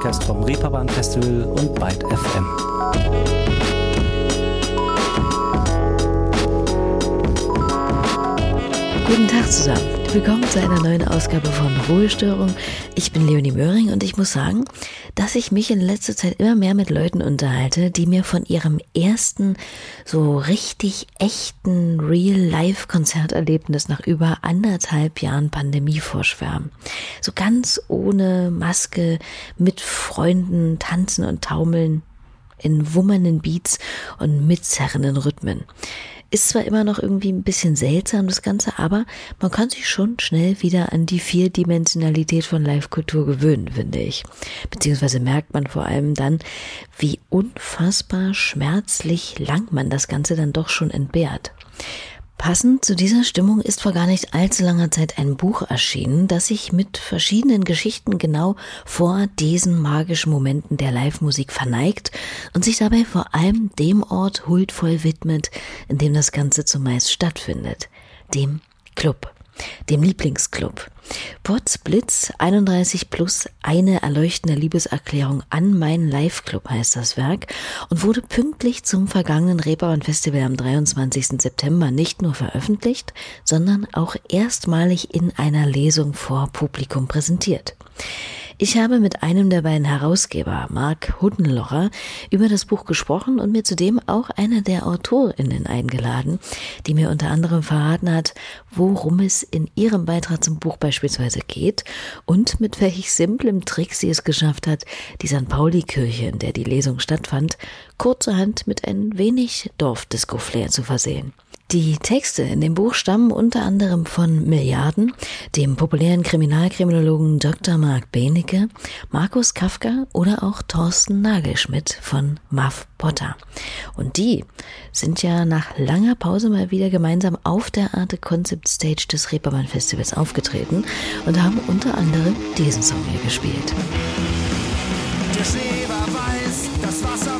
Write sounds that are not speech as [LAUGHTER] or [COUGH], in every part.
Podcast vom Reeperbahn Festival und Byte FM. Guten Tag zusammen. Willkommen zu einer neuen Ausgabe von Ruhestörung. Ich bin Leonie Möhring und ich muss sagen, dass ich mich in letzter Zeit immer mehr mit Leuten unterhalte, die mir von ihrem ersten so richtig echten Real-Life-Konzerterlebnis nach über anderthalb Jahren Pandemie vorschwärmen. So ganz ohne Maske, mit Freunden tanzen und taumeln in wummernden Beats und mitzerrenden Rhythmen. Ist zwar immer noch irgendwie ein bisschen seltsam, das Ganze, aber man kann sich schon schnell wieder an die Vierdimensionalität von Live-Kultur gewöhnen, finde ich. Beziehungsweise merkt man vor allem dann, wie unfassbar schmerzlich lang man das Ganze dann doch schon entbehrt. Passend zu dieser Stimmung ist vor gar nicht allzu langer Zeit ein Buch erschienen, das sich mit verschiedenen Geschichten genau vor diesen magischen Momenten der Live-Musik verneigt und sich dabei vor allem dem Ort huldvoll widmet, in dem das Ganze zumeist stattfindet, dem Club dem Lieblingsclub. Potts Blitz 31 plus eine erleuchtende Liebeserklärung an meinen Live-Club heißt das Werk und wurde pünktlich zum vergangenen Reeperbahn Festival am 23. September nicht nur veröffentlicht, sondern auch erstmalig in einer Lesung vor Publikum präsentiert. Ich habe mit einem der beiden Herausgeber, Mark Huddenlocher, über das Buch gesprochen und mir zudem auch eine der AutorInnen eingeladen, die mir unter anderem verraten hat, worum es in ihrem Beitrag zum Buch beispielsweise geht und mit welch simplem Trick sie es geschafft hat, die St. Pauli-Kirche, in der die Lesung stattfand, kurzerhand mit ein wenig Dorfdisco-Flair zu versehen. Die Texte in dem Buch stammen unter anderem von Milliarden, dem populären Kriminalkriminologen Dr. Mark Benecke, Markus Kafka oder auch Thorsten Nagelschmidt von Muff Potter. Und die sind ja nach langer Pause mal wieder gemeinsam auf der Arte Concept Stage des Reeperbahn Festivals aufgetreten und haben unter anderem diesen Song hier gespielt. Der Schnee war weiß, das Wasser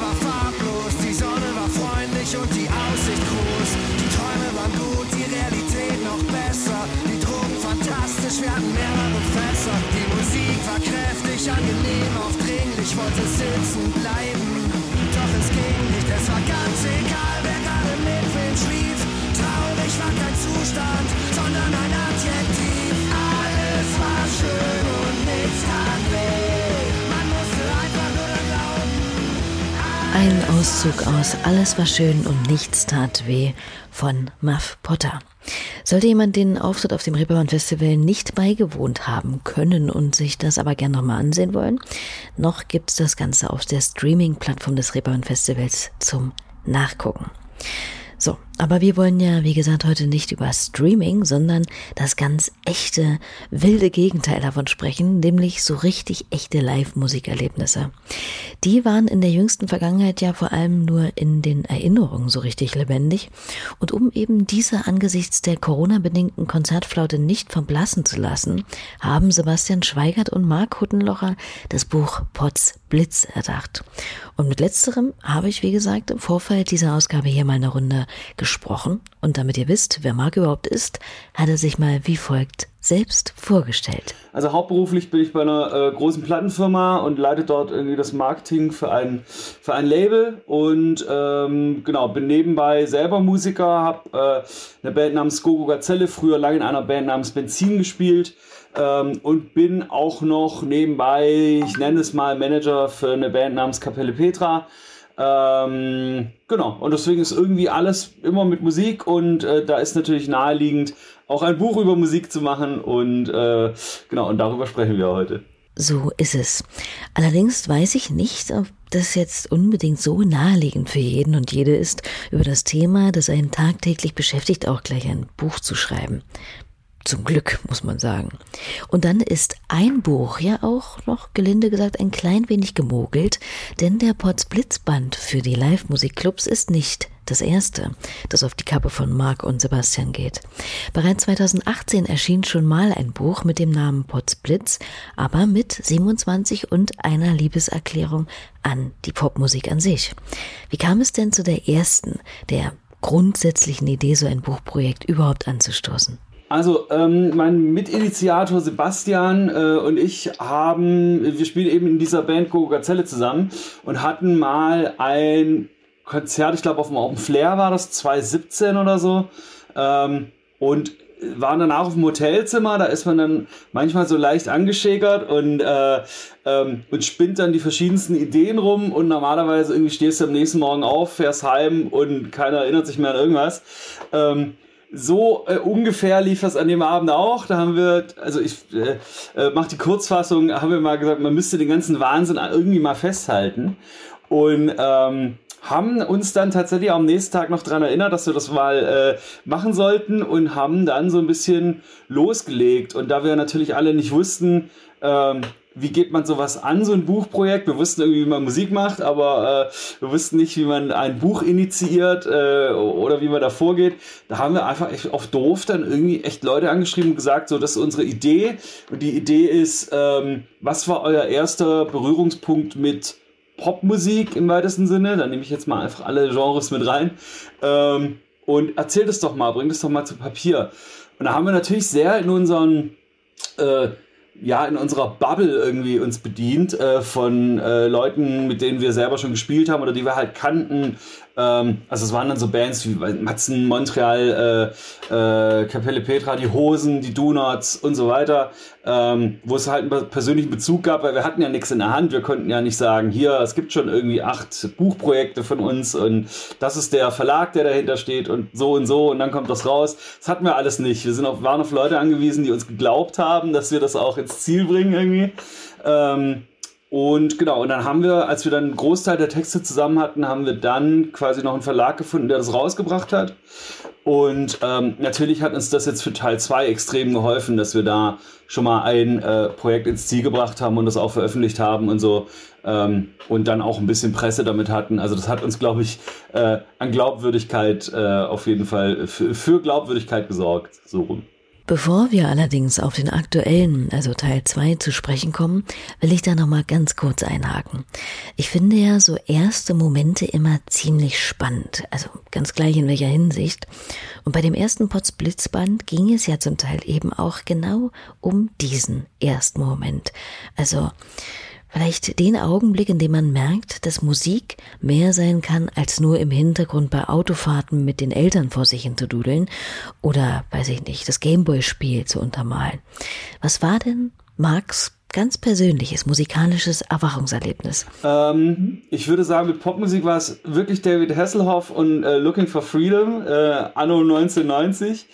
aufdringlich, wollte sitzen bleiben. Doch es ging nicht, es war ganz egal, wer gerade mit wem schlief. Traurig war kein Zustand, sondern ein Adjektiv. Alles war schön und nichts tat weh. Man musste einfach nur glauben. Ein Auszug aus Alles war schön und nichts tat weh von Muff Potter. Sollte jemand den Auftritt auf dem Reeperbahn Festival nicht beigewohnt haben können und sich das aber gerne nochmal ansehen wollen, noch gibt's das Ganze auf der Streaming-Plattform des Reeperbahn Festivals zum Nachgucken. So, aber wir wollen ja, wie gesagt, heute nicht über Streaming, sondern das ganz echte, wilde Gegenteil davon sprechen, nämlich so richtig echte Live-Musikerlebnisse. Die waren in der jüngsten Vergangenheit ja vor allem nur in den Erinnerungen so richtig lebendig. Und um eben diese angesichts der Corona-bedingten Konzertflaute nicht verblassen zu lassen, haben Sebastian Schweigert und Marc Huttenlocher das Buch Potts Blitz erdacht. Und mit letzterem habe ich, wie gesagt, im Vorfeld dieser Ausgabe hier mal eine Runde. Und damit ihr wisst, wer Marc überhaupt ist, hat er sich mal wie folgt selbst vorgestellt. Also hauptberuflich bin ich bei einer äh, großen Plattenfirma und leite dort irgendwie das Marketing für ein, für ein Label und ähm, genau, bin nebenbei selber Musiker, habe äh, eine Band namens Gogo Gazelle, früher lange in einer Band namens Benzin gespielt ähm, und bin auch noch nebenbei, ich nenne es mal Manager für eine Band namens Kapelle Petra. Ähm, genau, und deswegen ist irgendwie alles immer mit Musik und äh, da ist natürlich naheliegend, auch ein Buch über Musik zu machen und äh, genau, und darüber sprechen wir heute. So ist es. Allerdings weiß ich nicht, ob das jetzt unbedingt so naheliegend für jeden und jede ist, über das Thema, das einen tagtäglich beschäftigt, auch gleich ein Buch zu schreiben. Zum Glück, muss man sagen. Und dann ist ein Buch ja auch noch, gelinde gesagt, ein klein wenig gemogelt, denn der Potts Blitzband für die Live-Musikclubs ist nicht das erste, das auf die Kappe von Marc und Sebastian geht. Bereits 2018 erschien schon mal ein Buch mit dem Namen Potts Blitz, aber mit 27 und einer Liebeserklärung an die Popmusik an sich. Wie kam es denn zu der ersten, der grundsätzlichen Idee, so ein Buchprojekt überhaupt anzustoßen? Also, ähm, mein Mitinitiator Sebastian äh, und ich haben, wir spielen eben in dieser Band Gogo Gazelle zusammen und hatten mal ein Konzert, ich glaube auf dem Open Flair war das, 2017 oder so. Ähm, und waren danach auf dem Hotelzimmer, da ist man dann manchmal so leicht angeschägert und, äh, ähm, und spinnt dann die verschiedensten Ideen rum und normalerweise irgendwie stehst du am nächsten Morgen auf, fährst heim und keiner erinnert sich mehr an irgendwas. Ähm, so äh, ungefähr lief das an dem Abend auch. Da haben wir, also ich äh, äh, mach die Kurzfassung, haben wir mal gesagt, man müsste den ganzen Wahnsinn irgendwie mal festhalten. Und ähm, haben uns dann tatsächlich am nächsten Tag noch daran erinnert, dass wir das mal äh, machen sollten und haben dann so ein bisschen losgelegt. Und da wir natürlich alle nicht wussten, ähm, wie geht man sowas an, so ein Buchprojekt? Wir wussten irgendwie, wie man Musik macht, aber äh, wir wussten nicht, wie man ein Buch initiiert äh, oder wie man da vorgeht. Da haben wir einfach echt auf doof dann irgendwie echt Leute angeschrieben und gesagt, so, das ist unsere Idee. Und die Idee ist, ähm, was war euer erster Berührungspunkt mit Popmusik im weitesten Sinne? Da nehme ich jetzt mal einfach alle Genres mit rein. Ähm, und erzählt es doch mal, bringt es doch mal zu Papier. Und da haben wir natürlich sehr in unseren äh, ja in unserer Bubble irgendwie uns bedient äh, von äh, Leuten, mit denen wir selber schon gespielt haben oder die wir halt kannten. Ähm, also es waren dann so Bands wie Matzen, Montreal, äh, äh, Kapelle Petra, die Hosen, die Donuts und so weiter, ähm, wo es halt einen persönlichen Bezug gab, weil wir hatten ja nichts in der Hand. Wir konnten ja nicht sagen, hier, es gibt schon irgendwie acht Buchprojekte von uns und das ist der Verlag, der dahinter steht und so und so und dann kommt das raus. Das hatten wir alles nicht. Wir sind auf, waren auf Leute angewiesen, die uns geglaubt haben, dass wir das auch ins Ziel bringen irgendwie. Ähm, und genau, und dann haben wir, als wir dann einen Großteil der Texte zusammen hatten, haben wir dann quasi noch einen Verlag gefunden, der das rausgebracht hat. Und ähm, natürlich hat uns das jetzt für Teil 2 extrem geholfen, dass wir da schon mal ein äh, Projekt ins Ziel gebracht haben und das auch veröffentlicht haben und so. Ähm, und dann auch ein bisschen Presse damit hatten. Also das hat uns, glaube ich, äh, an Glaubwürdigkeit äh, auf jeden Fall für, für Glaubwürdigkeit gesorgt. So rum. Bevor wir allerdings auf den aktuellen, also Teil 2 zu sprechen kommen, will ich da nochmal ganz kurz einhaken. Ich finde ja so erste Momente immer ziemlich spannend, also ganz gleich in welcher Hinsicht. Und bei dem ersten Potts Blitzband ging es ja zum Teil eben auch genau um diesen ersten Moment. Also Vielleicht den Augenblick, in dem man merkt, dass Musik mehr sein kann, als nur im Hintergrund bei Autofahrten mit den Eltern vor sich hin zu dudeln oder, weiß ich nicht, das Gameboy-Spiel zu untermalen. Was war denn Marks ganz persönliches musikalisches Erwachungserlebnis? Ähm, ich würde sagen, mit Popmusik war es wirklich David Hasselhoff und äh, Looking for Freedom, äh, anno 1990.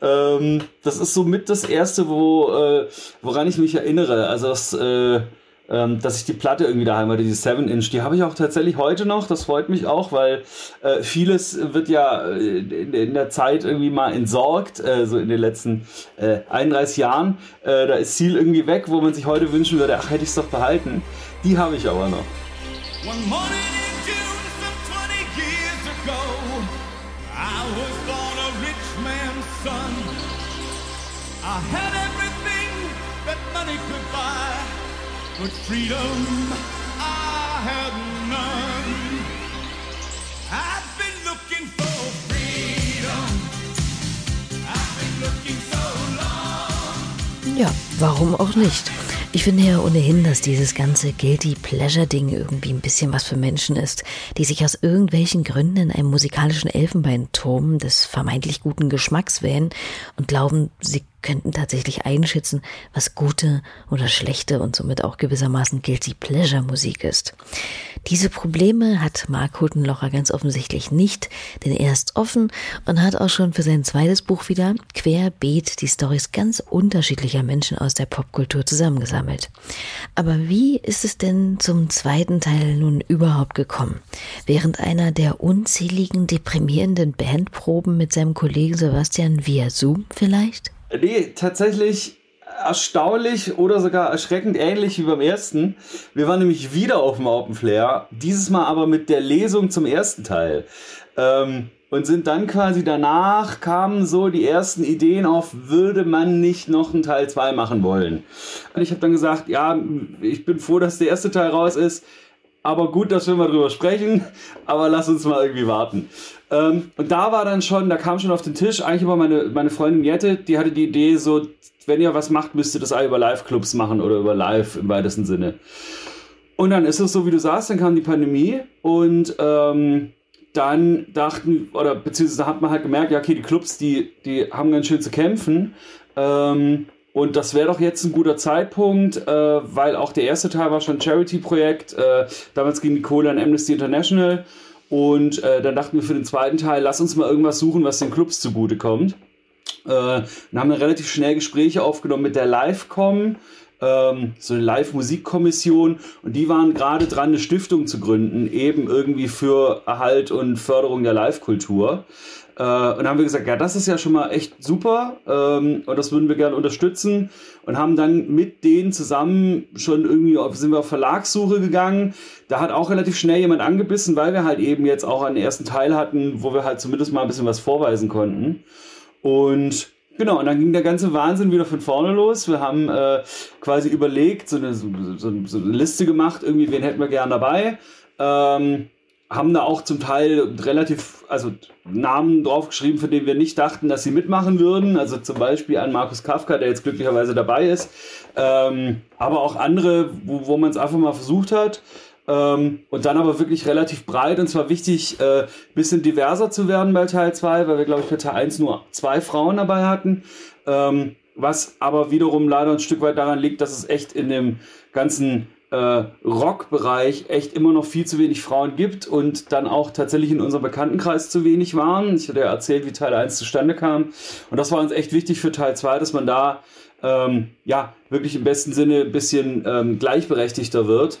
Ähm, das ist so mit das erste, wo, äh, woran ich mich erinnere. Also das, äh, ähm, dass ich die Platte irgendwie daheim hatte, die 7-Inch, die habe ich auch tatsächlich heute noch. Das freut mich auch, weil äh, vieles wird ja äh, in, in, der Zeit irgendwie mal entsorgt, äh, so in den letzten äh, 31 Jahren. Äh, da ist Ziel irgendwie weg, wo man sich heute wünschen würde, ach, hätte ich es doch behalten. Die habe ich aber noch. One morning in June, some 20 years ago, I was born a rich man's son. I had But freedom I had none. I've been looking for freedom. I've been looking so long. Ja, warum auch nicht? Ich finde ja ohnehin, dass dieses ganze Guilty Pleasure-Ding irgendwie ein bisschen was für Menschen ist, die sich aus irgendwelchen Gründen in einem musikalischen Elfenbeinturm des vermeintlich guten Geschmacks wählen und glauben, sie könnten tatsächlich einschätzen, was gute oder schlechte und somit auch gewissermaßen Guilty Pleasure Musik ist. Diese Probleme hat Mark Huttenlocher ganz offensichtlich nicht, denn er ist offen und hat auch schon für sein zweites Buch wieder querbeet die Stories ganz unterschiedlicher Menschen aus der Popkultur zusammengesammelt. Aber wie ist es denn zum zweiten Teil nun überhaupt gekommen? Während einer der unzähligen deprimierenden Bandproben mit seinem Kollegen Sebastian via Zoom vielleicht? Nee, tatsächlich erstaunlich oder sogar erschreckend ähnlich wie beim ersten. Wir waren nämlich wieder auf dem Open Flair, dieses Mal aber mit der Lesung zum ersten Teil. Ähm, und sind dann quasi danach kamen so die ersten Ideen auf, würde man nicht noch einen Teil 2 machen wollen. Und ich habe dann gesagt, ja, ich bin froh, dass der erste Teil raus ist, aber gut, dass wir mal drüber sprechen, aber lass uns mal irgendwie warten. Ähm, und da war dann schon, da kam schon auf den Tisch, eigentlich immer meine, meine Freundin Jette, die hatte die Idee so, wenn ihr was macht, müsst ihr das auch über Live-Clubs machen oder über Live im weitesten Sinne. Und dann ist es so, wie du sagst, dann kam die Pandemie und ähm, dann dachten, oder beziehungsweise hat man halt gemerkt, ja, okay, die Clubs, die, die haben ganz schön zu kämpfen. Ähm, und das wäre doch jetzt ein guter Zeitpunkt, äh, weil auch der erste Teil war schon ein Charity-Projekt. Äh, damals ging die Kohle an Amnesty International. Und äh, dann dachten wir für den zweiten Teil, lass uns mal irgendwas suchen, was den Clubs zugutekommt. Äh, dann haben wir relativ schnell Gespräche aufgenommen mit der Livecom, ähm, so eine Live-Musikkommission. Und die waren gerade dran, eine Stiftung zu gründen, eben irgendwie für Erhalt und Förderung der Live-Kultur. Äh, und haben wir gesagt, ja, das ist ja schon mal echt super ähm, und das würden wir gerne unterstützen und haben dann mit denen zusammen schon irgendwie auf, sind wir auf Verlagssuche gegangen. Da hat auch relativ schnell jemand angebissen, weil wir halt eben jetzt auch einen ersten Teil hatten, wo wir halt zumindest mal ein bisschen was vorweisen konnten. Und Genau, und dann ging der ganze Wahnsinn wieder von vorne los. Wir haben äh, quasi überlegt, so eine, so, so eine Liste gemacht, irgendwie, wen hätten wir gern dabei. Ähm, haben da auch zum Teil relativ, also Namen draufgeschrieben, von denen wir nicht dachten, dass sie mitmachen würden. Also zum Beispiel an Markus Kafka, der jetzt glücklicherweise dabei ist. Ähm, aber auch andere, wo, wo man es einfach mal versucht hat. Ähm, und dann aber wirklich relativ breit. Und zwar wichtig, äh, bisschen diverser zu werden bei Teil 2, weil wir, glaube ich, bei Teil 1 nur zwei Frauen dabei hatten. Ähm, was aber wiederum leider ein Stück weit daran liegt, dass es echt in dem ganzen äh, Rock-Bereich echt immer noch viel zu wenig Frauen gibt und dann auch tatsächlich in unserem Bekanntenkreis zu wenig waren. Ich hatte ja erzählt, wie Teil 1 zustande kam. Und das war uns echt wichtig für Teil 2, dass man da ähm, ja wirklich im besten Sinne ein bisschen ähm, gleichberechtigter wird.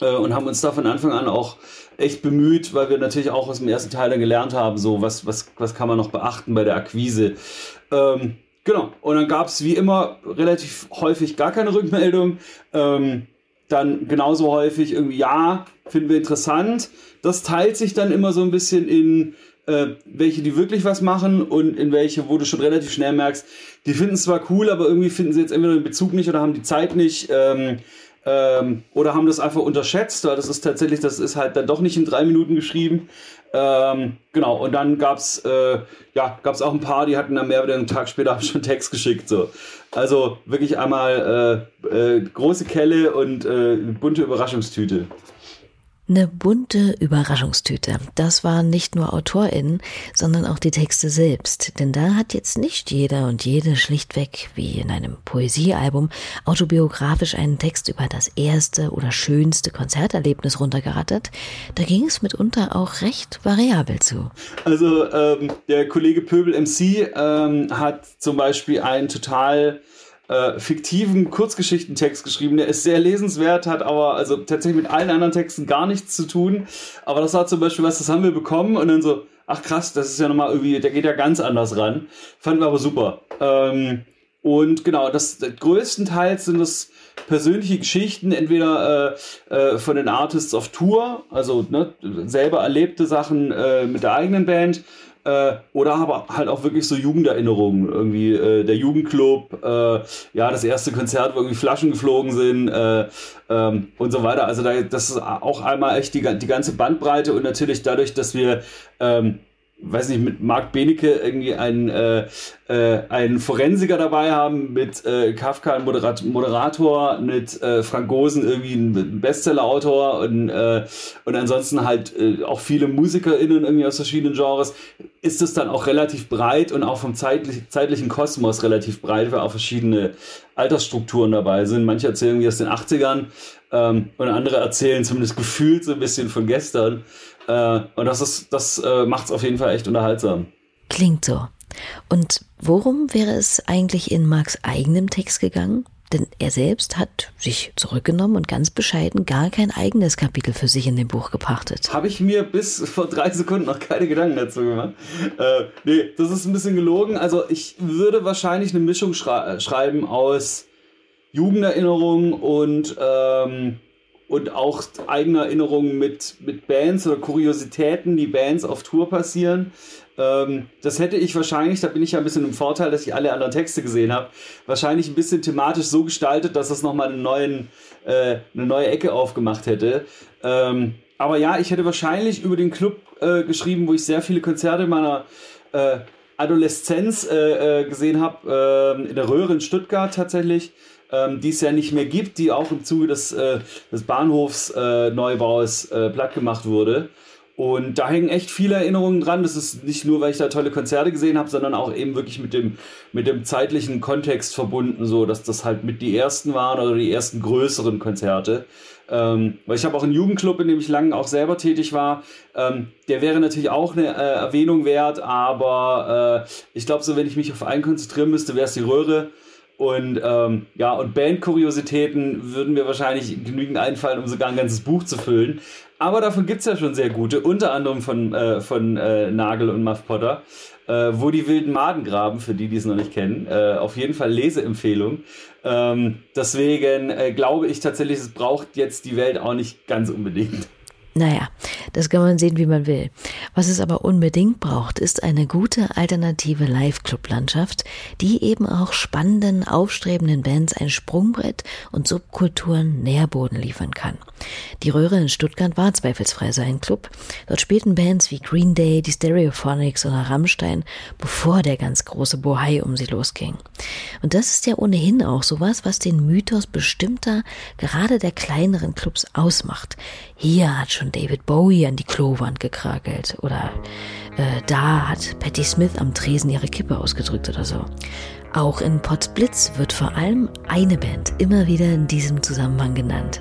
Äh, und haben uns da von Anfang an auch echt bemüht, weil wir natürlich auch aus dem ersten Teil dann gelernt haben, so was, was, was kann man noch beachten bei der Akquise. Ähm, Genau. Und dann gab es wie immer relativ häufig gar keine Rückmeldung. Ähm, dann genauso häufig irgendwie, ja, finden wir interessant. Das teilt sich dann immer so ein bisschen in äh, welche, die wirklich was machen und in welche, wo du schon relativ schnell merkst, die finden es zwar cool, aber irgendwie finden sie jetzt entweder den Bezug nicht oder haben die Zeit nicht. Ähm, ähm, oder haben das einfach unterschätzt. Das ist tatsächlich, das ist halt dann doch nicht in drei Minuten geschrieben. Ähm, genau, und dann gab's äh, ja, gab's auch ein paar, die hatten dann mehr oder einen Tag später [LAUGHS] schon Text geschickt. So. Also wirklich einmal äh, äh, große Kelle und äh, bunte Überraschungstüte. Eine bunte Überraschungstüte. Das waren nicht nur AutorInnen, sondern auch die Texte selbst. Denn da hat jetzt nicht jeder und jede schlichtweg, wie in einem Poesiealbum, autobiografisch einen Text über das erste oder schönste Konzerterlebnis runtergerattert. Da ging es mitunter auch recht variabel zu. Also ähm, der Kollege Pöbel MC ähm, hat zum Beispiel einen total äh, fiktiven Kurzgeschichtentext geschrieben. Der ist sehr lesenswert, hat aber also tatsächlich mit allen anderen Texten gar nichts zu tun. Aber das war zum Beispiel was, das haben wir bekommen und dann so, ach krass, das ist ja nochmal irgendwie, der geht ja ganz anders ran. Fanden wir aber super. Ähm, und genau, das, das größtenteils sind das persönliche Geschichten, entweder äh, äh, von den Artists auf Tour, also ne, selber erlebte Sachen äh, mit der eigenen Band, äh, oder aber halt auch wirklich so Jugenderinnerungen. Irgendwie äh, der Jugendclub, äh, ja, das erste Konzert, wo irgendwie Flaschen geflogen sind äh, ähm, und so weiter. Also da, das ist auch einmal echt die, die ganze Bandbreite und natürlich dadurch, dass wir ähm, weiß nicht, mit Marc Benecke irgendwie einen, äh, einen Forensiker dabei haben, mit äh, Kafka Moderat Moderator, mit äh, Frank Gosen irgendwie ein Bestseller-Autor und, äh, und ansonsten halt äh, auch viele MusikerInnen irgendwie aus verschiedenen Genres, ist es dann auch relativ breit und auch vom zeitlich, zeitlichen Kosmos relativ breit, weil auch verschiedene Altersstrukturen dabei sind. Manche erzählen wie aus den 80ern ähm, und andere erzählen zumindest gefühlt so ein bisschen von gestern. Äh, und das das äh, macht es auf jeden Fall echt unterhaltsam. Klingt so. Und worum wäre es eigentlich in Marks eigenem Text gegangen? Denn er selbst hat sich zurückgenommen und ganz bescheiden gar kein eigenes Kapitel für sich in dem Buch gepachtet. Habe ich mir bis [LAUGHS] vor drei Sekunden noch keine Gedanken dazu gemacht. Äh, nee, das ist ein bisschen gelogen. Also ich würde wahrscheinlich eine Mischung schrei schreiben aus Jugenderinnerungen und ähm, und auch eigene Erinnerungen mit, mit Bands oder Kuriositäten, die Bands auf Tour passieren. Ähm, das hätte ich wahrscheinlich, da bin ich ja ein bisschen im Vorteil, dass ich alle anderen Texte gesehen habe, wahrscheinlich ein bisschen thematisch so gestaltet, dass das nochmal einen neuen, äh, eine neue Ecke aufgemacht hätte. Ähm, aber ja, ich hätte wahrscheinlich über den Club äh, geschrieben, wo ich sehr viele Konzerte meiner äh, Adoleszenz äh, äh, gesehen habe, ähm, in der Röhre in Stuttgart tatsächlich, ähm, die es ja nicht mehr gibt, die auch im Zuge des, äh, des Bahnhofsneubaus platt gemacht wurde. Und da hängen echt viele Erinnerungen dran. Das ist nicht nur, weil ich da tolle Konzerte gesehen habe, sondern auch eben wirklich mit dem, mit dem zeitlichen Kontext verbunden, so dass das halt mit die ersten waren oder die ersten größeren Konzerte. Ähm, weil ich habe auch einen Jugendclub, in dem ich lange auch selber tätig war. Ähm, der wäre natürlich auch eine äh, Erwähnung wert, aber äh, ich glaube, so wenn ich mich auf einen konzentrieren müsste, wäre es die Röhre. Und ähm, ja, und Bandkuriositäten würden mir wahrscheinlich genügend einfallen, um sogar ein ganzes Buch zu füllen. Aber davon gibt es ja schon sehr gute, unter anderem von, äh, von äh, Nagel und Muff Potter, äh, wo die wilden Maden graben, für die, die es noch nicht kennen. Äh, auf jeden Fall Leseempfehlung. Ähm, deswegen äh, glaube ich tatsächlich, es braucht jetzt die Welt auch nicht ganz unbedingt. Naja, das kann man sehen, wie man will. Was es aber unbedingt braucht, ist eine gute alternative Live-Club-Landschaft, die eben auch spannenden, aufstrebenden Bands ein Sprungbrett und Subkulturen Nährboden liefern kann. Die Röhre in Stuttgart war zweifelsfrei so ein Club. Dort spielten Bands wie Green Day, die Stereophonics oder Rammstein, bevor der ganz große Bohai um sie losging. Und das ist ja ohnehin auch sowas, was den Mythos bestimmter, gerade der kleineren Clubs ausmacht. Hier hat schon David Bowie an die Klowand gekrakelt oder äh, da hat Patti Smith am Tresen ihre Kippe ausgedrückt oder so. Auch in Potsblitz wird vor allem eine Band immer wieder in diesem Zusammenhang genannt.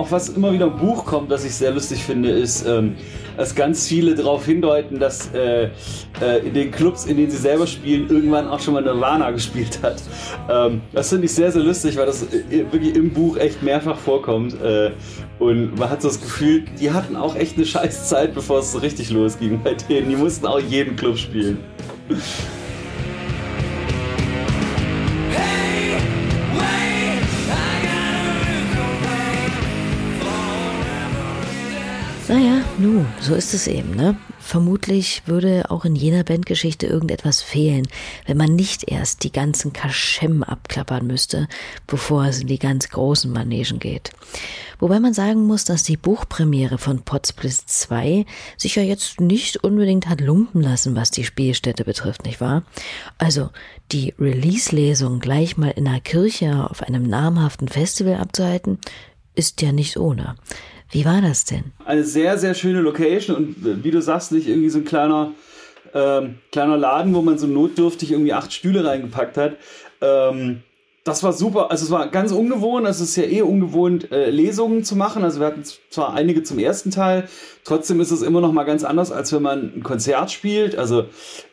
Auch was immer wieder im Buch kommt, das ich sehr lustig finde, ist, ähm, dass ganz viele darauf hindeuten, dass äh, äh, in den Clubs, in denen sie selber spielen, irgendwann auch schon mal Nirvana gespielt hat. Ähm, das finde ich sehr, sehr lustig, weil das äh, wirklich im Buch echt mehrfach vorkommt. Äh, und man hat so das Gefühl, die hatten auch echt eine scheiß Zeit, bevor es so richtig losging bei denen. Die mussten auch jeden Club spielen. Nu, so ist es eben, ne? Vermutlich würde auch in jener Bandgeschichte irgendetwas fehlen, wenn man nicht erst die ganzen Kaschem abklappern müsste, bevor es in die ganz großen Manegen geht. Wobei man sagen muss, dass die Buchpremiere von Potsblitz 2 sich ja jetzt nicht unbedingt hat lumpen lassen, was die Spielstätte betrifft, nicht wahr? Also, die Release-Lesung gleich mal in einer Kirche auf einem namhaften Festival abzuhalten, ist ja nicht ohne. Wie war das denn? Eine sehr, sehr schöne Location und äh, wie du sagst, nicht irgendwie so ein kleiner, ähm, kleiner Laden, wo man so notdürftig irgendwie acht Stühle reingepackt hat. Ähm, das war super. Also es war ganz ungewohnt. Es ist ja eh ungewohnt, äh, Lesungen zu machen. Also wir hatten zwar einige zum ersten Teil, trotzdem ist es immer noch mal ganz anders, als wenn man ein Konzert spielt. Also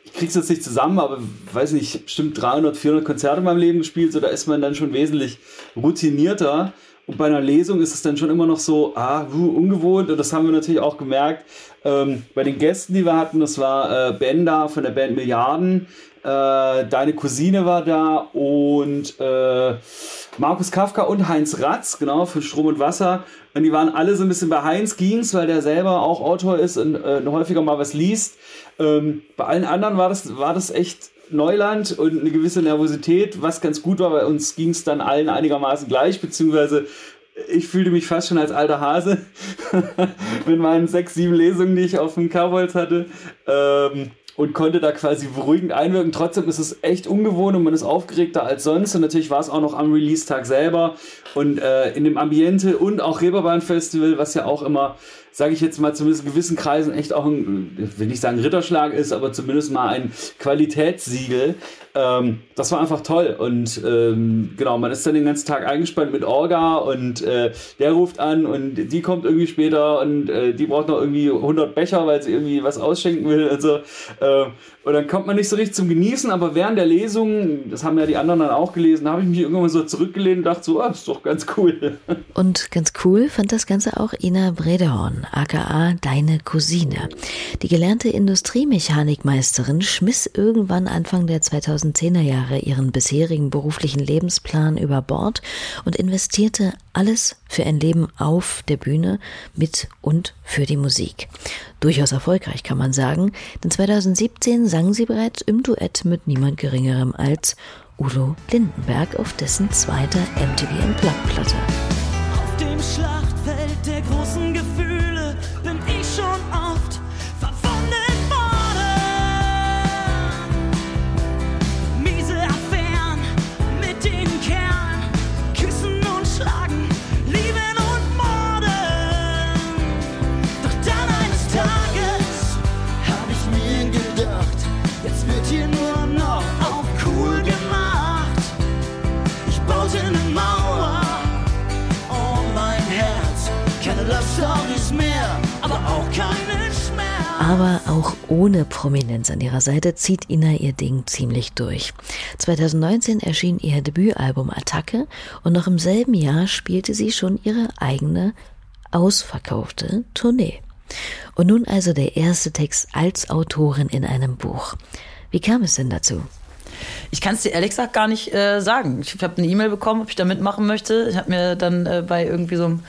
ich krieg's jetzt nicht zusammen, aber weiß nicht, bestimmt 300, 400 Konzerte in meinem Leben gespielt. So da ist man dann schon wesentlich routinierter. Und bei einer Lesung ist es dann schon immer noch so, ah, ungewohnt. Und das haben wir natürlich auch gemerkt ähm, bei den Gästen, die wir hatten. Das war äh, Ben da von der Band Milliarden. Äh, deine Cousine war da und äh, Markus Kafka und Heinz Ratz, genau, für Strom und Wasser. Und die waren alle so ein bisschen bei Heinz ging's, weil der selber auch Autor ist und äh, häufiger mal was liest. Ähm, bei allen anderen war das, war das echt Neuland und eine gewisse Nervosität, was ganz gut war. Bei uns ging es dann allen einigermaßen gleich, beziehungsweise ich fühlte mich fast schon als alter Hase [LAUGHS] mit meinen sechs, sieben Lesungen, die ich auf dem Carbolz hatte. Ähm, und konnte da quasi beruhigend einwirken. Trotzdem ist es echt ungewohnt und man ist aufgeregter als sonst. Und natürlich war es auch noch am Release-Tag selber und äh, in dem Ambiente und auch Reeperbahn-Festival, was ja auch immer sage ich jetzt mal, zumindest in gewissen Kreisen echt auch ein, will nicht sagen Ritterschlag ist, aber zumindest mal ein Qualitätssiegel. Ähm, das war einfach toll. Und ähm, genau, man ist dann den ganzen Tag eingespannt mit Orga und äh, der ruft an und die kommt irgendwie später und äh, die braucht noch irgendwie 100 Becher, weil sie irgendwie was ausschenken will und so. Äh, und dann kommt man nicht so richtig zum Genießen, aber während der Lesung, das haben ja die anderen dann auch gelesen, habe ich mich irgendwann so zurückgelehnt und dachte so, ah, ist doch ganz cool. Und ganz cool fand das Ganze auch Ina Bredehorn, aka deine Cousine. Die gelernte Industriemechanikmeisterin schmiss irgendwann Anfang der 2010er Jahre ihren bisherigen beruflichen Lebensplan über Bord und investierte Alles für ein Leben auf der Bühne mit und für die Musik. Durchaus erfolgreich kann man sagen, denn 2017 sang sie bereits im Duett mit niemand geringerem als Udo Lindenberg auf dessen zweiter MTV Unplugged Platte. Aber auch ohne Prominenz an ihrer Seite zieht Ina ihr Ding ziemlich durch. 2019 erschien ihr Debütalbum Attacke und noch im selben Jahr spielte sie schon ihre eigene ausverkaufte Tournee. Und nun also der erste Text als Autorin in einem Buch. Wie kam es denn dazu? Ich kann es dir ehrlich gesagt gar nicht äh, sagen. Ich habe eine E-Mail bekommen, ob ich da mitmachen möchte. Ich habe mir dann äh, bei irgendwie so einem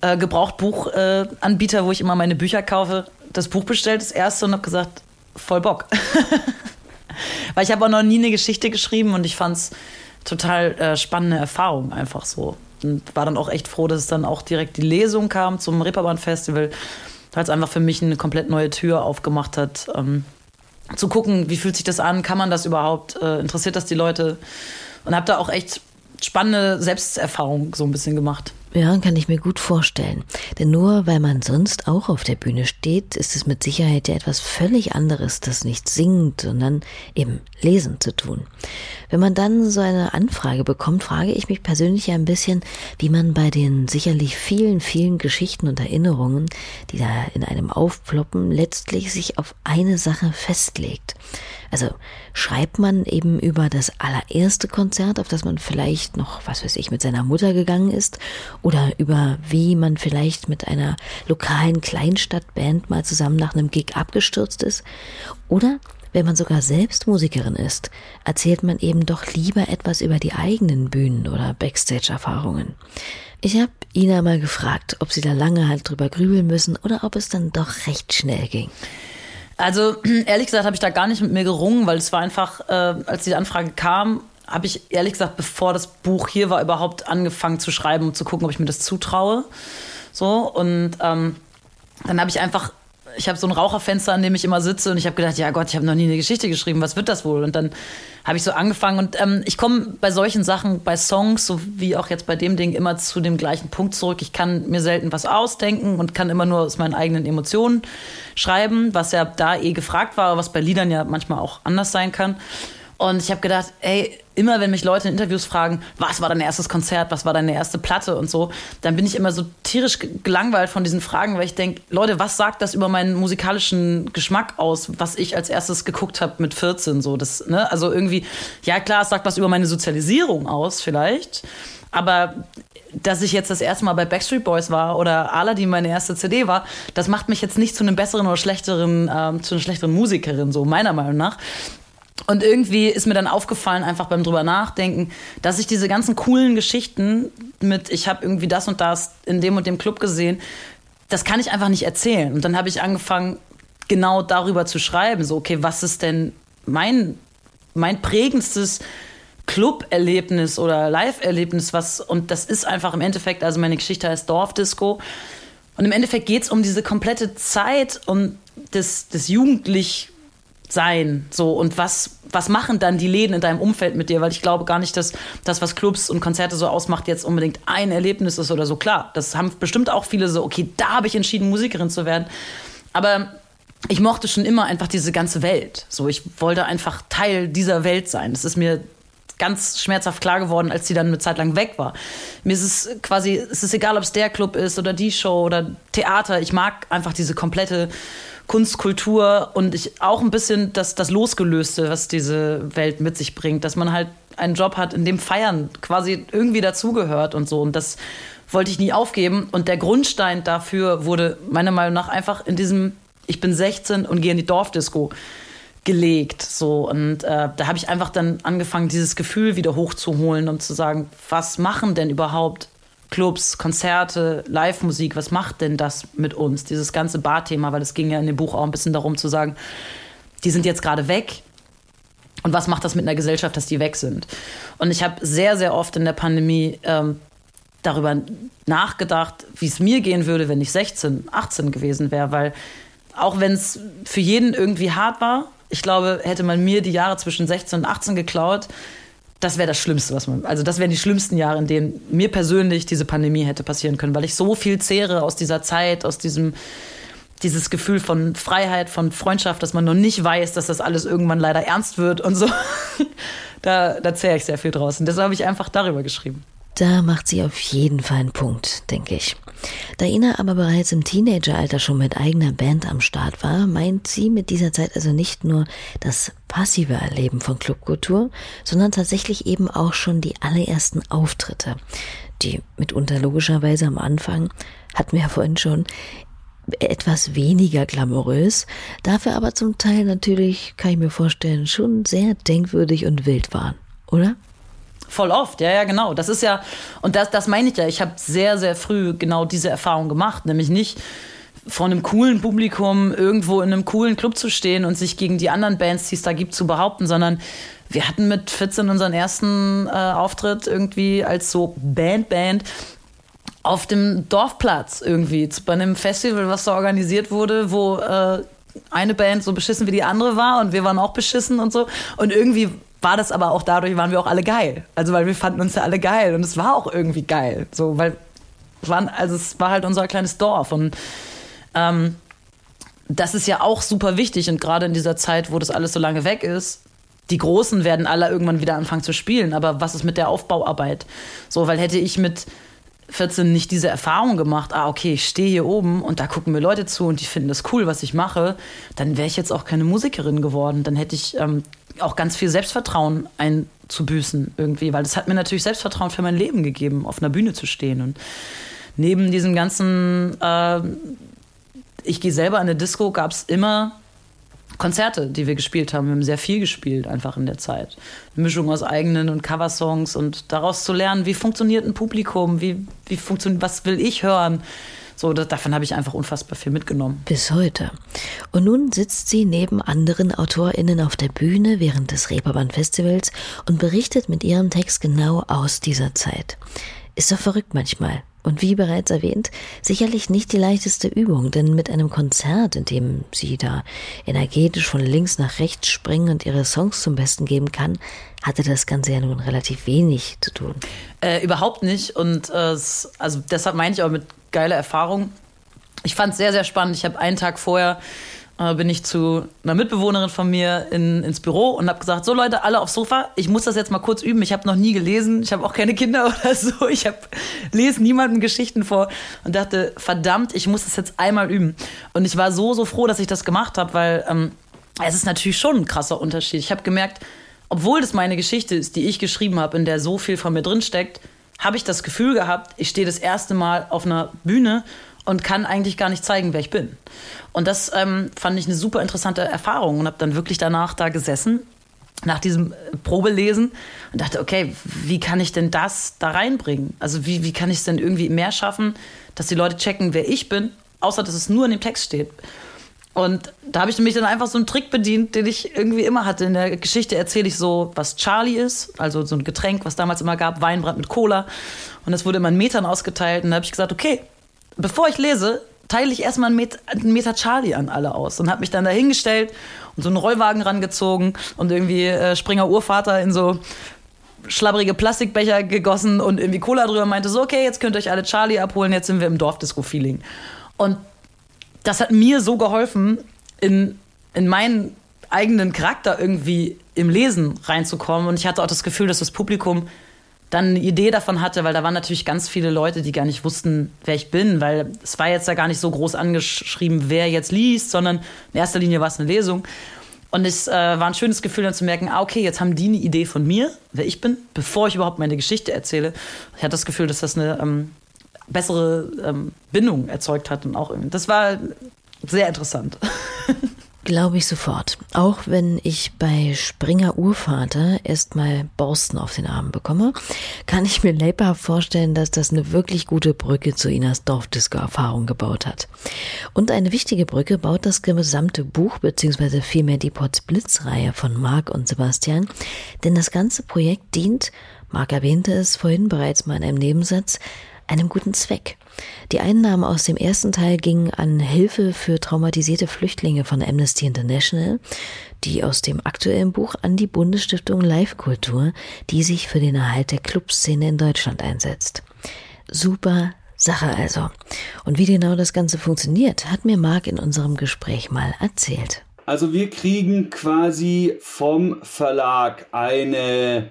äh, Gebrauchtbuchanbieter, wo ich immer meine Bücher kaufe, das Buch bestellt, das erste, und habe gesagt, voll Bock. [LAUGHS] Weil ich habe auch noch nie eine Geschichte geschrieben und ich fand es total äh, spannende Erfahrung einfach so. Und war dann auch echt froh, dass es dann auch direkt die Lesung kam zum Reeperbahn Festival, weil es einfach für mich eine komplett neue Tür aufgemacht hat. Ähm, zu gucken, wie fühlt sich das an, kann man das überhaupt, äh, interessiert das die Leute? Und habe da auch echt spannende Selbsterfahrung so ein bisschen gemacht. Ja, kann ich mir gut vorstellen. Denn nur weil man sonst auch auf der Bühne steht, ist es mit Sicherheit ja etwas völlig anderes, das nicht singt, sondern eben lesen zu tun. Wenn man dann so eine Anfrage bekommt, frage ich mich persönlich ein bisschen, wie man bei den sicherlich vielen, vielen Geschichten und Erinnerungen, die da in einem aufploppen, letztlich sich auf eine Sache festlegt. Also schreibt man eben über das allererste Konzert, auf das man vielleicht noch, was weiß ich, mit seiner Mutter gegangen ist, oder über wie man vielleicht mit einer lokalen Kleinstadtband mal zusammen nach einem Gig abgestürzt ist, oder wenn man sogar selbst Musikerin ist, erzählt man eben doch lieber etwas über die eigenen Bühnen oder Backstage-Erfahrungen. Ich habe Ina mal gefragt, ob sie da lange halt drüber grübeln müssen oder ob es dann doch recht schnell ging. Also [CLEARS THROAT] ehrlich gesagt habe ich da gar nicht mit mir gerungen, weil es war einfach, äh, als die Anfrage kam, habe ich ehrlich gesagt, bevor das Buch hier war, überhaupt angefangen zu schreiben, um zu gucken, ob ich mir das zutraue. So und ähm, dann habe ich einfach ich habe so ein Raucherfenster, an dem ich immer sitze und ich habe gedacht, ja Gott, ich habe noch nie eine Geschichte geschrieben, was wird das wohl? Und dann habe ich so angefangen und ähm, ich komme bei solchen Sachen, bei Songs, so wie auch jetzt bei dem Ding, immer zu dem gleichen Punkt zurück. Ich kann mir selten was ausdenken und kann immer nur aus meinen eigenen Emotionen schreiben, was ja da eh gefragt war, was bei Liedern ja manchmal auch anders sein kann. Und ich habe gedacht, ey, immer wenn mich Leute in Interviews fragen, was war dein erstes Konzert, was war deine erste Platte und so, dann bin ich immer so tierisch gelangweilt von diesen Fragen, weil ich denke, Leute, was sagt das über meinen musikalischen Geschmack aus, was ich als erstes geguckt habe mit 14 so, das, ne? Also irgendwie, ja klar, es sagt was über meine Sozialisierung aus vielleicht, aber dass ich jetzt das erste Mal bei Backstreet Boys war oder Aladdin meine erste CD war, das macht mich jetzt nicht zu einem besseren oder schlechteren, ähm, zu einer schlechteren Musikerin, so meiner Meinung nach. Und irgendwie ist mir dann aufgefallen, einfach beim drüber nachdenken, dass ich diese ganzen coolen Geschichten mit, ich habe irgendwie das und das in dem und dem Club gesehen, das kann ich einfach nicht erzählen. Und dann habe ich angefangen, genau darüber zu schreiben. So, okay, was ist denn mein, mein prägendstes Club-Erlebnis oder Live-Erlebnis, was, und das ist einfach im Endeffekt, also meine Geschichte heißt Dorfdisco. Und im Endeffekt geht es um diese komplette Zeit, um das, das jugendlich sein. So und was was machen dann die Läden in deinem Umfeld mit dir? Weil ich glaube gar nicht dass das was Clubs und Konzerte so ausmacht jetzt unbedingt ein Erlebnis ist oder so. Klar das haben bestimmt auch viele so okay da habe ich entschieden Musikerin zu werden. Aber ich mochte schon immer einfach diese ganze Welt. So ich wollte einfach Teil dieser Welt sein. Das ist mir ganz schmerzhaft klar geworden, als sie dann eine Zeit lang weg war. Mir ist es quasi, es ist egal, ob es der Club ist oder die Show oder Theater. Ich mag einfach diese komplette Kunst, Kultur und ich auch ein bisschen das, das Losgelöste, was diese Welt mit sich bringt, dass man halt einen Job hat, in dem Feiern quasi irgendwie dazugehört und so. Und das wollte ich nie aufgeben. Und der Grundstein dafür wurde meiner Meinung nach einfach in diesem, ich bin 16 und gehe in die Dorfdisco gelegt. So. Und äh, da habe ich einfach dann angefangen, dieses Gefühl wieder hochzuholen und zu sagen, was machen denn überhaupt Clubs, Konzerte, Live-Musik, was macht denn das mit uns? Dieses ganze Barthema, weil es ging ja in dem Buch auch ein bisschen darum zu sagen, die sind jetzt gerade weg. Und was macht das mit einer Gesellschaft, dass die weg sind? Und ich habe sehr, sehr oft in der Pandemie ähm, darüber nachgedacht, wie es mir gehen würde, wenn ich 16, 18 gewesen wäre, weil auch wenn es für jeden irgendwie hart war, ich glaube, hätte man mir die Jahre zwischen 16 und 18 geklaut, das wäre das Schlimmste, was man, also das wären die schlimmsten Jahre, in denen mir persönlich diese Pandemie hätte passieren können, weil ich so viel zehre aus dieser Zeit, aus diesem, dieses Gefühl von Freiheit, von Freundschaft, dass man noch nicht weiß, dass das alles irgendwann leider ernst wird und so. [LAUGHS] da, da zehre ich sehr viel draußen. Deshalb habe ich einfach darüber geschrieben. Da macht sie auf jeden Fall einen Punkt, denke ich. Da Ina aber bereits im Teenageralter schon mit eigener Band am Start war, meint sie mit dieser Zeit also nicht nur das passive Erleben von Clubkultur, sondern tatsächlich eben auch schon die allerersten Auftritte, die mitunter logischerweise am Anfang, hatten wir ja vorhin schon, etwas weniger glamourös, dafür aber zum Teil natürlich, kann ich mir vorstellen, schon sehr denkwürdig und wild waren, oder? Voll oft, ja, ja, genau. Das ist ja, und das, das meine ich ja, ich habe sehr, sehr früh genau diese Erfahrung gemacht, nämlich nicht vor einem coolen Publikum irgendwo in einem coolen Club zu stehen und sich gegen die anderen Bands, die es da gibt, zu behaupten, sondern wir hatten mit 14 unseren ersten äh, Auftritt irgendwie als so Band-Band auf dem Dorfplatz irgendwie, bei einem Festival, was da organisiert wurde, wo äh, eine Band so beschissen wie die andere war und wir waren auch beschissen und so. Und irgendwie war das aber auch dadurch, waren wir auch alle geil. Also weil wir fanden uns ja alle geil und es war auch irgendwie geil. So, weil waren, also es war halt unser kleines Dorf und ähm, das ist ja auch super wichtig und gerade in dieser Zeit, wo das alles so lange weg ist, die Großen werden alle irgendwann wieder anfangen zu spielen. Aber was ist mit der Aufbauarbeit? So, weil hätte ich mit 14 nicht diese Erfahrung gemacht, ah, okay, ich stehe hier oben und da gucken mir Leute zu und die finden das cool, was ich mache, dann wäre ich jetzt auch keine Musikerin geworden. Dann hätte ich ähm, auch ganz viel Selbstvertrauen einzubüßen irgendwie, weil das hat mir natürlich Selbstvertrauen für mein Leben gegeben, auf einer Bühne zu stehen. Und neben diesem ganzen, äh, ich gehe selber in eine Disco, gab es immer Konzerte, die wir gespielt haben. Wir haben sehr viel gespielt einfach in der Zeit. Eine Mischung aus eigenen und Coversongs und daraus zu lernen, wie funktioniert ein Publikum, wie, wie funktioniert, was will ich hören. So, das, davon habe ich einfach unfassbar viel mitgenommen. Bis heute. Und nun sitzt sie neben anderen AutorInnen auf der Bühne während des Reeperbahn Festivals und berichtet mit ihrem Text genau aus dieser Zeit. Ist doch verrückt manchmal. Und wie bereits erwähnt, sicherlich nicht die leichteste Übung, denn mit einem Konzert, in dem sie da energetisch von links nach rechts springen und ihre Songs zum Besten geben kann, hatte das Ganze ja nun relativ wenig zu tun. Äh, überhaupt nicht. Und äh, also deshalb meine ich auch mit geiler Erfahrung. Ich fand es sehr, sehr spannend. Ich habe einen Tag vorher äh, bin ich zu einer Mitbewohnerin von mir in, ins Büro und habe gesagt, so Leute, alle aufs Sofa, ich muss das jetzt mal kurz üben. Ich habe noch nie gelesen, ich habe auch keine Kinder [LAUGHS] oder so. Ich hab, lese niemandem Geschichten vor und dachte, verdammt, ich muss das jetzt einmal üben. Und ich war so, so froh, dass ich das gemacht habe, weil ähm, es ist natürlich schon ein krasser Unterschied. Ich habe gemerkt, obwohl das meine Geschichte ist, die ich geschrieben habe, in der so viel von mir drin steckt, habe ich das Gefühl gehabt, ich stehe das erste Mal auf einer Bühne und kann eigentlich gar nicht zeigen, wer ich bin. Und das ähm, fand ich eine super interessante Erfahrung und habe dann wirklich danach da gesessen, nach diesem äh, Probelesen und dachte, okay, wie kann ich denn das da reinbringen? Also wie, wie kann ich es denn irgendwie mehr schaffen, dass die Leute checken, wer ich bin, außer dass es nur in dem Text steht. Und da habe ich mich dann einfach so einen Trick bedient, den ich irgendwie immer hatte. In der Geschichte erzähle ich so, was Charlie ist, also so ein Getränk, was damals immer gab, Weinbrand mit Cola. Und das wurde immer in Metern ausgeteilt. Und da habe ich gesagt, okay, bevor ich lese, teile ich erstmal einen Meter, einen Meter Charlie an alle aus. Und habe mich dann da hingestellt und so einen Rollwagen rangezogen und irgendwie äh, Springer Urvater in so schlabbrige Plastikbecher gegossen und irgendwie Cola drüber meinte so, okay, jetzt könnt ihr euch alle Charlie abholen, jetzt sind wir im Dorfdisco-Feeling. Und das hat mir so geholfen, in, in meinen eigenen Charakter irgendwie im Lesen reinzukommen. Und ich hatte auch das Gefühl, dass das Publikum dann eine Idee davon hatte, weil da waren natürlich ganz viele Leute, die gar nicht wussten, wer ich bin, weil es war jetzt ja gar nicht so groß angeschrieben, wer jetzt liest, sondern in erster Linie war es eine Lesung. Und es äh, war ein schönes Gefühl, dann zu merken, ah, okay, jetzt haben die eine Idee von mir, wer ich bin, bevor ich überhaupt meine Geschichte erzähle. Ich hatte das Gefühl, dass das eine ähm, bessere ähm, Bindung erzeugt hat und auch irgendwie. Das war sehr interessant. [LAUGHS] Glaube ich sofort. Auch wenn ich bei Springer Urvater erstmal Borsten auf den Arm bekomme, kann ich mir lebhaft vorstellen, dass das eine wirklich gute Brücke zu Inas Dorfdisco-Erfahrung gebaut hat. Und eine wichtige Brücke baut das gesamte Buch, beziehungsweise vielmehr die Pots Blitz-Reihe von Marc und Sebastian, denn das ganze Projekt dient, Marc erwähnte es vorhin bereits mal in einem Nebensatz, einem guten Zweck. Die Einnahmen aus dem ersten Teil gingen an Hilfe für traumatisierte Flüchtlinge von Amnesty International, die aus dem aktuellen Buch an die Bundesstiftung Live Kultur, die sich für den Erhalt der Clubszene in Deutschland einsetzt. Super Sache also. Und wie genau das Ganze funktioniert, hat mir Marc in unserem Gespräch mal erzählt. Also wir kriegen quasi vom Verlag eine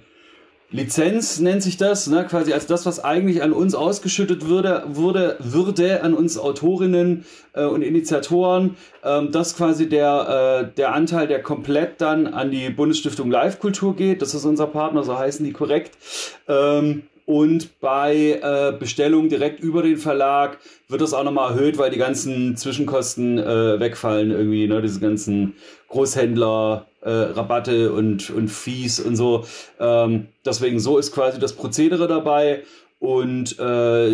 Lizenz nennt sich das, ne? quasi als das, was eigentlich an uns ausgeschüttet würde, würde, würde an uns Autorinnen äh, und Initiatoren, ähm, das quasi der, äh, der Anteil, der komplett dann an die Bundesstiftung Live Kultur geht. Das ist unser Partner, so heißen die korrekt. Ähm, und bei äh, Bestellung direkt über den Verlag wird das auch nochmal erhöht, weil die ganzen Zwischenkosten äh, wegfallen irgendwie, ne? diese ganzen Großhändler, äh, Rabatte und, und Fees und so. Ähm, deswegen so ist quasi das Prozedere dabei. Und äh,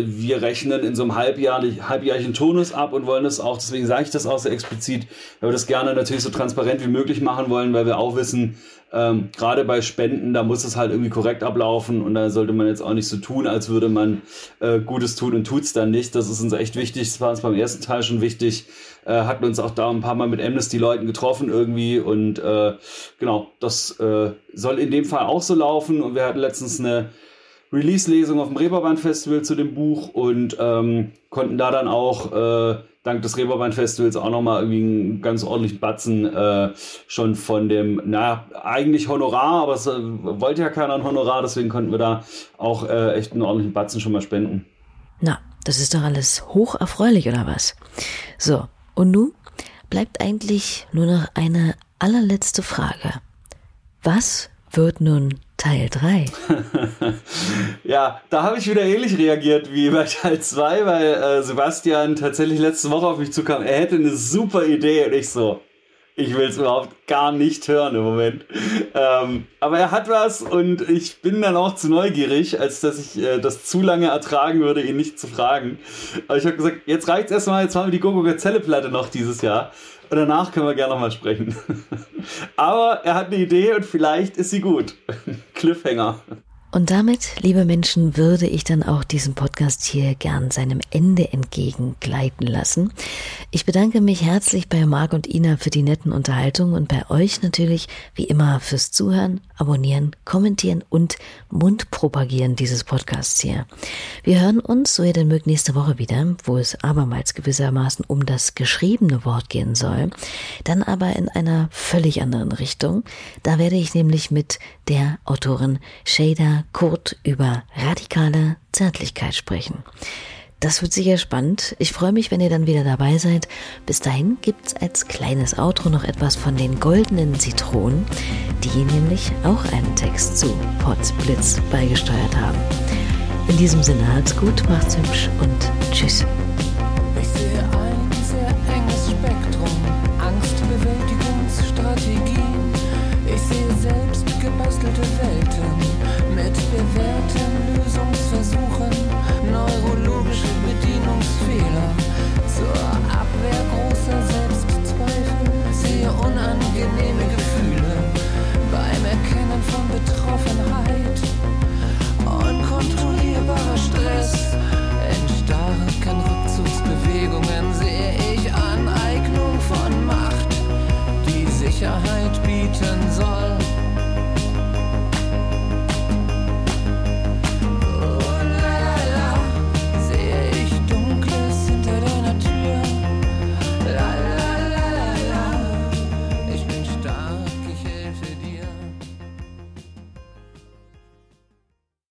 wir rechnen in so einem halbjährlich, halbjährlichen Turnus ab und wollen das auch, deswegen sage ich das auch so explizit, weil wir das gerne natürlich so transparent wie möglich machen wollen, weil wir auch wissen, ähm, gerade bei Spenden, da muss es halt irgendwie korrekt ablaufen und da sollte man jetzt auch nicht so tun, als würde man äh, Gutes tun und tut's dann nicht. Das ist uns echt wichtig. Das war uns beim ersten Teil schon wichtig. Äh, hatten uns auch da ein paar Mal mit Amnesty-Leuten getroffen irgendwie und äh, genau, das äh, soll in dem Fall auch so laufen und wir hatten letztens eine Release-Lesung auf dem Reeperbahn-Festival zu dem Buch und ähm, konnten da dann auch äh, dank des Reeperbahn-Festivals auch nochmal irgendwie einen ganz ordentlichen Batzen äh, schon von dem, na, eigentlich Honorar, aber es äh, wollte ja keiner ein Honorar, deswegen konnten wir da auch äh, echt einen ordentlichen Batzen schon mal spenden. Na, das ist doch alles hoch erfreulich, oder was? So, und nun bleibt eigentlich nur noch eine allerletzte Frage. Was wird nun Teil 3? [LAUGHS] ja, da habe ich wieder ähnlich reagiert wie bei Teil 2, weil äh, Sebastian tatsächlich letzte Woche auf mich zukam. Er hätte eine super Idee und ich so, ich will es überhaupt gar nicht hören im Moment. Ähm, aber er hat was und ich bin dann auch zu neugierig, als dass ich äh, das zu lange ertragen würde, ihn nicht zu fragen. Aber ich habe gesagt, jetzt reicht's erstmal, jetzt machen wir die Gogo Gazelle Platte noch dieses Jahr. Und danach können wir gerne nochmal sprechen. [LAUGHS] Aber er hat eine Idee und vielleicht ist sie gut. [LAUGHS] Cliffhanger. Und damit, liebe Menschen, würde ich dann auch diesen Podcast hier gern seinem Ende entgegengleiten lassen. Ich bedanke mich herzlich bei Marc und Ina für die netten Unterhaltungen und bei euch natürlich wie immer fürs Zuhören, Abonnieren, Kommentieren und Mundpropagieren dieses Podcasts hier. Wir hören uns, so ihr denn mögt, nächste Woche wieder, wo es abermals gewissermaßen um das geschriebene Wort gehen soll. Dann aber in einer völlig anderen Richtung. Da werde ich nämlich mit der Autorin Shada Kurt über radikale Zärtlichkeit sprechen. Das wird sicher spannend. Ich freue mich, wenn ihr dann wieder dabei seid. Bis dahin gibt's als kleines Outro noch etwas von den goldenen Zitronen, die nämlich auch einen Text zu Potsblitz beigesteuert haben. In diesem Sinne hat's gut, macht's hübsch und tschüss.